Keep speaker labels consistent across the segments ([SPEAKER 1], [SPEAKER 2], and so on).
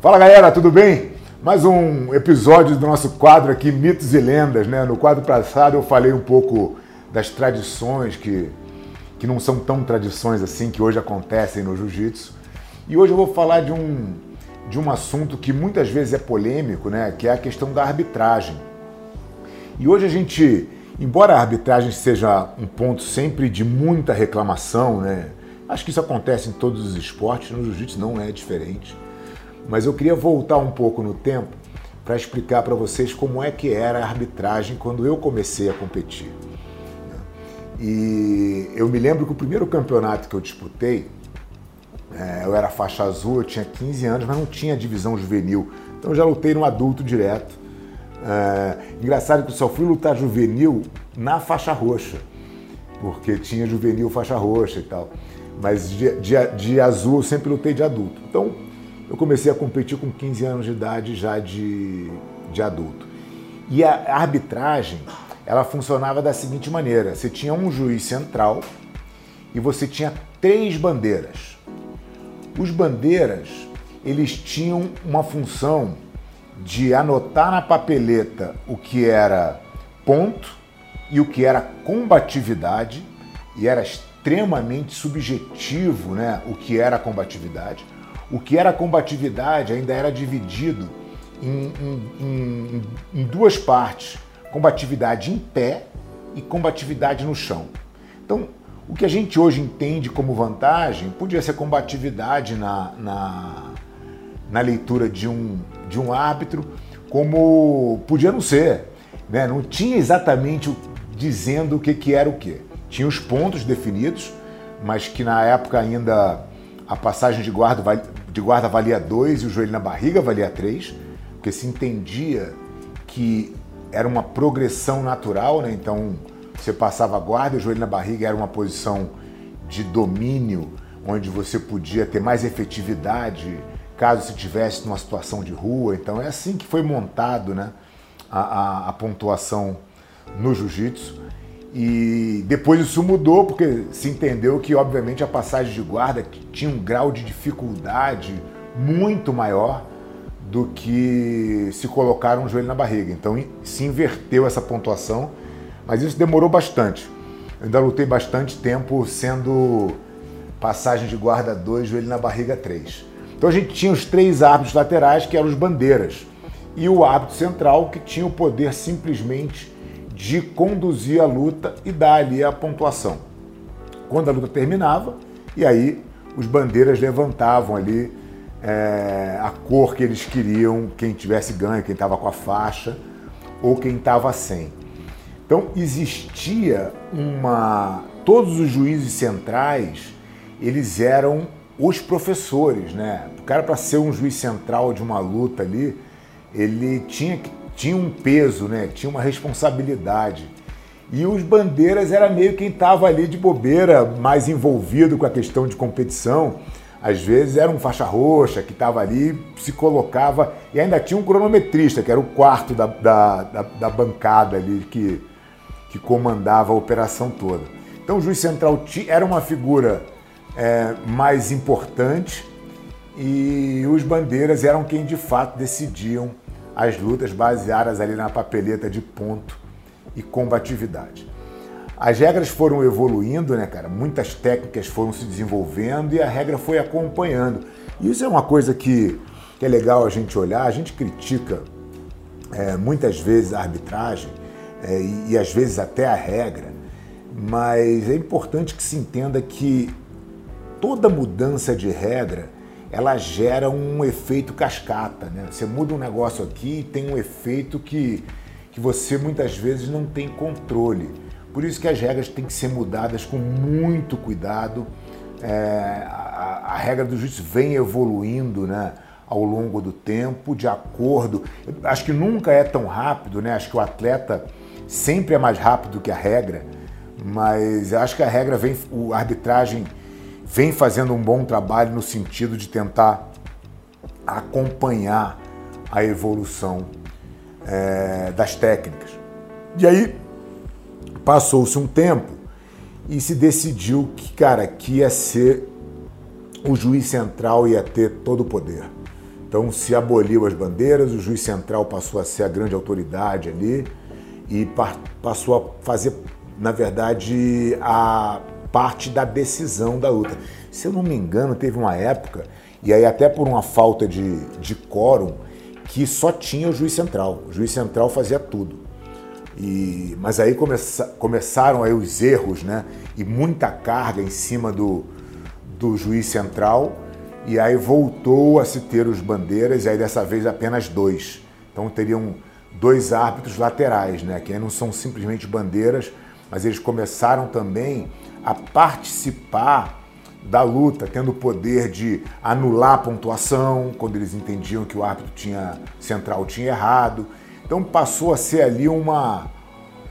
[SPEAKER 1] Fala galera, tudo bem? Mais um episódio do nosso quadro aqui, Mitos e Lendas, né? No quadro passado eu falei um pouco das tradições que, que não são tão tradições assim, que hoje acontecem no jiu-jitsu. E hoje eu vou falar de um, de um assunto que muitas vezes é polêmico, né? Que é a questão da arbitragem. E hoje a gente, embora a arbitragem seja um ponto sempre de muita reclamação, né? Acho que isso acontece em todos os esportes, no jiu-jitsu não é diferente mas eu queria voltar um pouco no tempo para explicar para vocês como é que era a arbitragem quando eu comecei a competir. E eu me lembro que o primeiro campeonato que eu disputei, é, eu era faixa azul, eu tinha 15 anos, mas não tinha divisão juvenil. Então eu já lutei no adulto direto. É, engraçado que eu só fui lutar juvenil na faixa roxa, porque tinha juvenil faixa roxa e tal. Mas de, de, de azul eu sempre lutei de adulto. Então eu comecei a competir com 15 anos de idade já de, de adulto. E a arbitragem, ela funcionava da seguinte maneira: você tinha um juiz central e você tinha três bandeiras. Os bandeiras, eles tinham uma função de anotar na papeleta o que era ponto e o que era combatividade, e era extremamente subjetivo, né, o que era combatividade o que era combatividade ainda era dividido em, em, em, em duas partes: combatividade em pé e combatividade no chão. Então, o que a gente hoje entende como vantagem podia ser combatividade na, na, na leitura de um, de um árbitro, como podia não ser. Né? Não tinha exatamente dizendo o que, que era o que. Tinha os pontos definidos, mas que na época ainda a passagem de guarda, de guarda valia 2 e o joelho na barriga valia 3, porque se entendia que era uma progressão natural, né? então você passava a guarda o joelho na barriga era uma posição de domínio, onde você podia ter mais efetividade caso se tivesse numa situação de rua. Então é assim que foi montado né? a, a, a pontuação no jiu-jitsu. E depois isso mudou porque se entendeu que, obviamente, a passagem de guarda tinha um grau de dificuldade muito maior do que se colocar um joelho na barriga. Então se inverteu essa pontuação, mas isso demorou bastante. Eu ainda lutei bastante tempo sendo passagem de guarda 2, joelho na barriga 3. Então a gente tinha os três árbitros laterais, que eram os bandeiras, e o árbitro central, que tinha o poder simplesmente de conduzir a luta e dar ali a pontuação. Quando a luta terminava, e aí os bandeiras levantavam ali é, a cor que eles queriam, quem tivesse ganho, quem estava com a faixa ou quem estava sem. Então existia uma. Todos os juízes centrais eles eram os professores, né? O cara para ser um juiz central de uma luta ali, ele tinha que tinha um peso, né? tinha uma responsabilidade. E os bandeiras era meio quem estava ali de bobeira, mais envolvido com a questão de competição. Às vezes era um faixa roxa que estava ali, se colocava, e ainda tinha um cronometrista, que era o quarto da, da, da, da bancada ali, que, que comandava a operação toda. Então o juiz central era uma figura é, mais importante e os bandeiras eram quem de fato decidiam as lutas baseadas ali na papeleta de ponto e combatividade. As regras foram evoluindo, né, cara? Muitas técnicas foram se desenvolvendo e a regra foi acompanhando. Isso é uma coisa que, que é legal a gente olhar. A gente critica é, muitas vezes a arbitragem é, e, e às vezes até a regra, mas é importante que se entenda que toda mudança de regra ela gera um efeito cascata. Né? Você muda um negócio aqui e tem um efeito que, que você muitas vezes não tem controle. Por isso que as regras têm que ser mudadas com muito cuidado. É, a, a, regra do juízo vem evoluindo né, ao longo do tempo, de acordo. Acho que nunca é tão rápido, né? Acho que o atleta sempre é mais rápido que a regra, mas acho que a regra vem, a arbitragem vem fazendo um bom trabalho no sentido de tentar acompanhar a evolução é, das técnicas. E aí passou-se um tempo e se decidiu que, cara, que ia ser o juiz central ia ter todo o poder. Então se aboliu as bandeiras, o juiz central passou a ser a grande autoridade ali e passou a fazer, na verdade, a parte da decisão da luta. Se eu não me engano, teve uma época, e aí até por uma falta de, de quórum, que só tinha o juiz central. O juiz central fazia tudo. E, mas aí começa, começaram aí os erros, né? E muita carga em cima do, do juiz central. E aí voltou a se ter os bandeiras, e aí dessa vez apenas dois. Então teriam dois árbitros laterais, né? Que não são simplesmente bandeiras, mas eles começaram também a participar da luta, tendo o poder de anular a pontuação quando eles entendiam que o árbitro tinha central tinha errado. Então passou a ser ali uma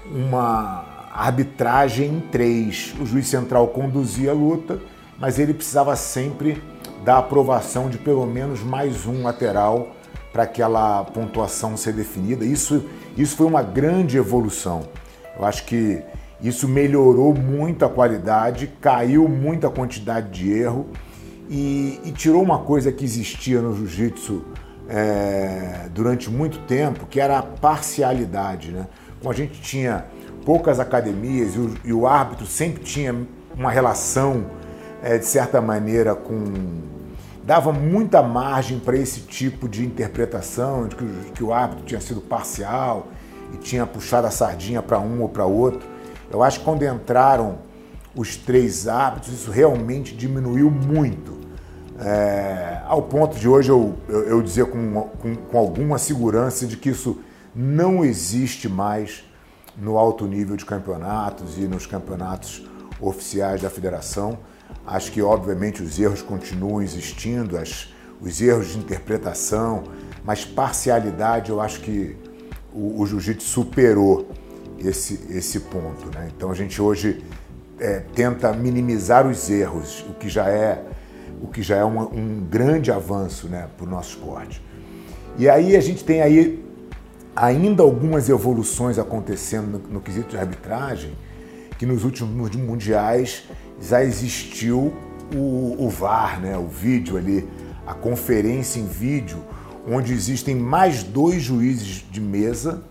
[SPEAKER 1] uma arbitragem em três. O juiz central conduzia a luta, mas ele precisava sempre da aprovação de pelo menos mais um lateral para aquela pontuação ser definida. Isso, isso foi uma grande evolução. Eu acho que isso melhorou muito a qualidade, caiu muito a quantidade de erro e, e tirou uma coisa que existia no jiu-jitsu é, durante muito tempo, que era a parcialidade. Né? Como a gente tinha poucas academias e o, e o árbitro sempre tinha uma relação, é, de certa maneira, com. dava muita margem para esse tipo de interpretação, de que, que o árbitro tinha sido parcial e tinha puxado a sardinha para um ou para outro. Eu acho que quando entraram os três árbitros, isso realmente diminuiu muito. É, ao ponto de hoje eu, eu, eu dizer com, com, com, alguma segurança de que isso não existe mais no alto nível de campeonatos e nos campeonatos oficiais da federação. Acho que, obviamente, os erros continuam existindo, as, os erros de interpretação, mas parcialidade eu acho que o, o jiu-jitsu superou esse, esse ponto. Né? Então a gente hoje é, tenta minimizar os erros, o que já é, o que já é um, um grande avanço né, para o nosso esporte. E aí a gente tem aí ainda algumas evoluções acontecendo no, no quesito de arbitragem, que nos últimos mundiais já existiu o, o VAR, né, o vídeo ali, a conferência em vídeo, onde existem mais dois juízes de mesa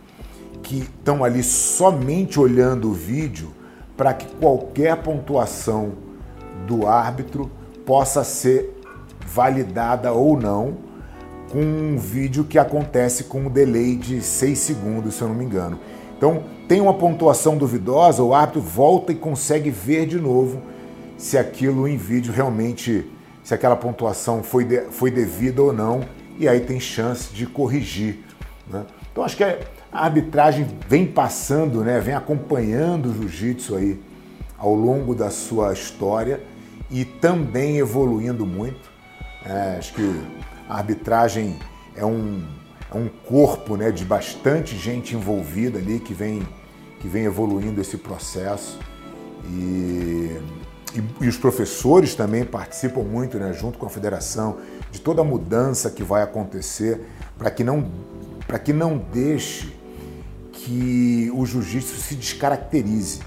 [SPEAKER 1] que estão ali somente olhando o vídeo para que qualquer pontuação do árbitro possa ser validada ou não com um vídeo que acontece com um delay de 6 segundos, se eu não me engano. Então, tem uma pontuação duvidosa, o árbitro volta e consegue ver de novo se aquilo em vídeo realmente, se aquela pontuação foi, de, foi devida ou não, e aí tem chance de corrigir. Né? Então, acho que é, a arbitragem vem passando, né, vem acompanhando o jiu-jitsu aí ao longo da sua história e também evoluindo muito. É, acho que a arbitragem é um, é um corpo né, de bastante gente envolvida ali que vem, que vem evoluindo esse processo. E, e, e os professores também participam muito, né, junto com a federação, de toda a mudança que vai acontecer para que não, para que não deixe que o jiu-jitsu se descaracterize.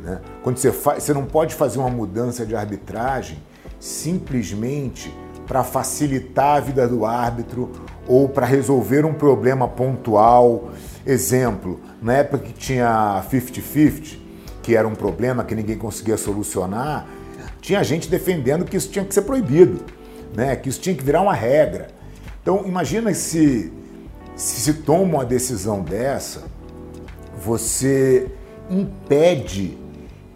[SPEAKER 1] Né? Quando você, faz, você não pode fazer uma mudança de arbitragem simplesmente para facilitar a vida do árbitro ou para resolver um problema pontual. Exemplo, na época que tinha 50-50, que era um problema que ninguém conseguia solucionar, tinha gente defendendo que isso tinha que ser proibido, né? que isso tinha que virar uma regra. Então, imagina se se, se toma uma decisão dessa você impede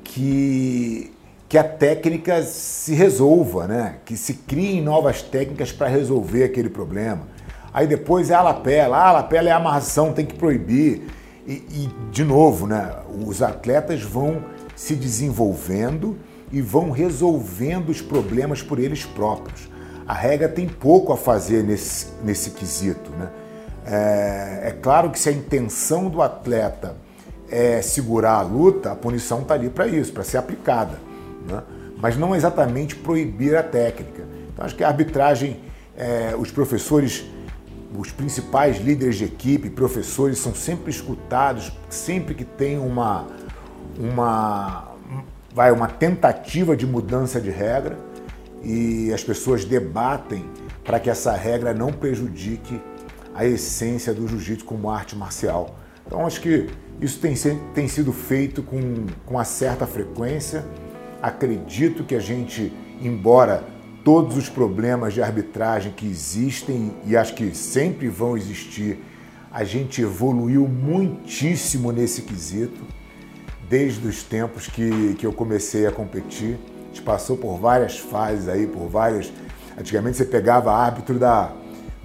[SPEAKER 1] que, que a técnica se resolva, né? que se criem novas técnicas para resolver aquele problema. Aí depois é a lapela, ah, a lapela é a amarração, tem que proibir. E, e, de novo, né, os atletas vão se desenvolvendo e vão resolvendo os problemas por eles próprios. A regra tem pouco a fazer nesse, nesse quesito. Né? É, é claro que se a intenção do atleta é segurar a luta, a punição está ali para isso, para ser aplicada. Né? Mas não exatamente proibir a técnica. Então acho que a arbitragem, é, os professores, os principais líderes de equipe, professores, são sempre escutados, sempre que tem uma, uma, vai, uma tentativa de mudança de regra e as pessoas debatem para que essa regra não prejudique a essência do jiu-jitsu como arte marcial. Então acho que isso tem, tem sido feito com, com uma certa frequência. Acredito que a gente, embora todos os problemas de arbitragem que existem e acho que sempre vão existir, a gente evoluiu muitíssimo nesse quesito desde os tempos que, que eu comecei a competir. A gente passou por várias fases aí, por várias. Antigamente você pegava árbitro da,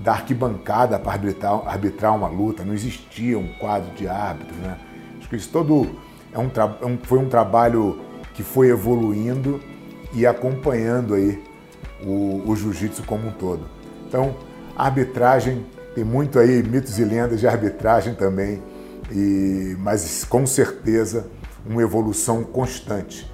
[SPEAKER 1] da arquibancada para arbitrar, arbitrar uma luta, não existia um quadro de árbitro, né? Acho que isso todo é um, é um, foi um trabalho que foi evoluindo e acompanhando aí o, o jiu-jitsu como um todo. Então, arbitragem, tem muito aí mitos e lendas de arbitragem também, e, mas com certeza uma evolução constante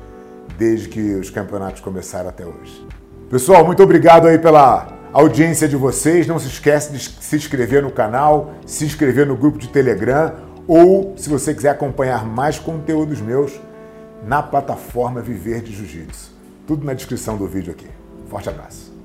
[SPEAKER 1] desde que os campeonatos começaram até hoje. Pessoal, muito obrigado aí pela audiência de vocês. Não se esqueça de se inscrever no canal, se inscrever no grupo de Telegram ou, se você quiser acompanhar mais conteúdos meus, na plataforma Viver de Jiu-Jitsu. Tudo na descrição do vídeo aqui. Forte abraço.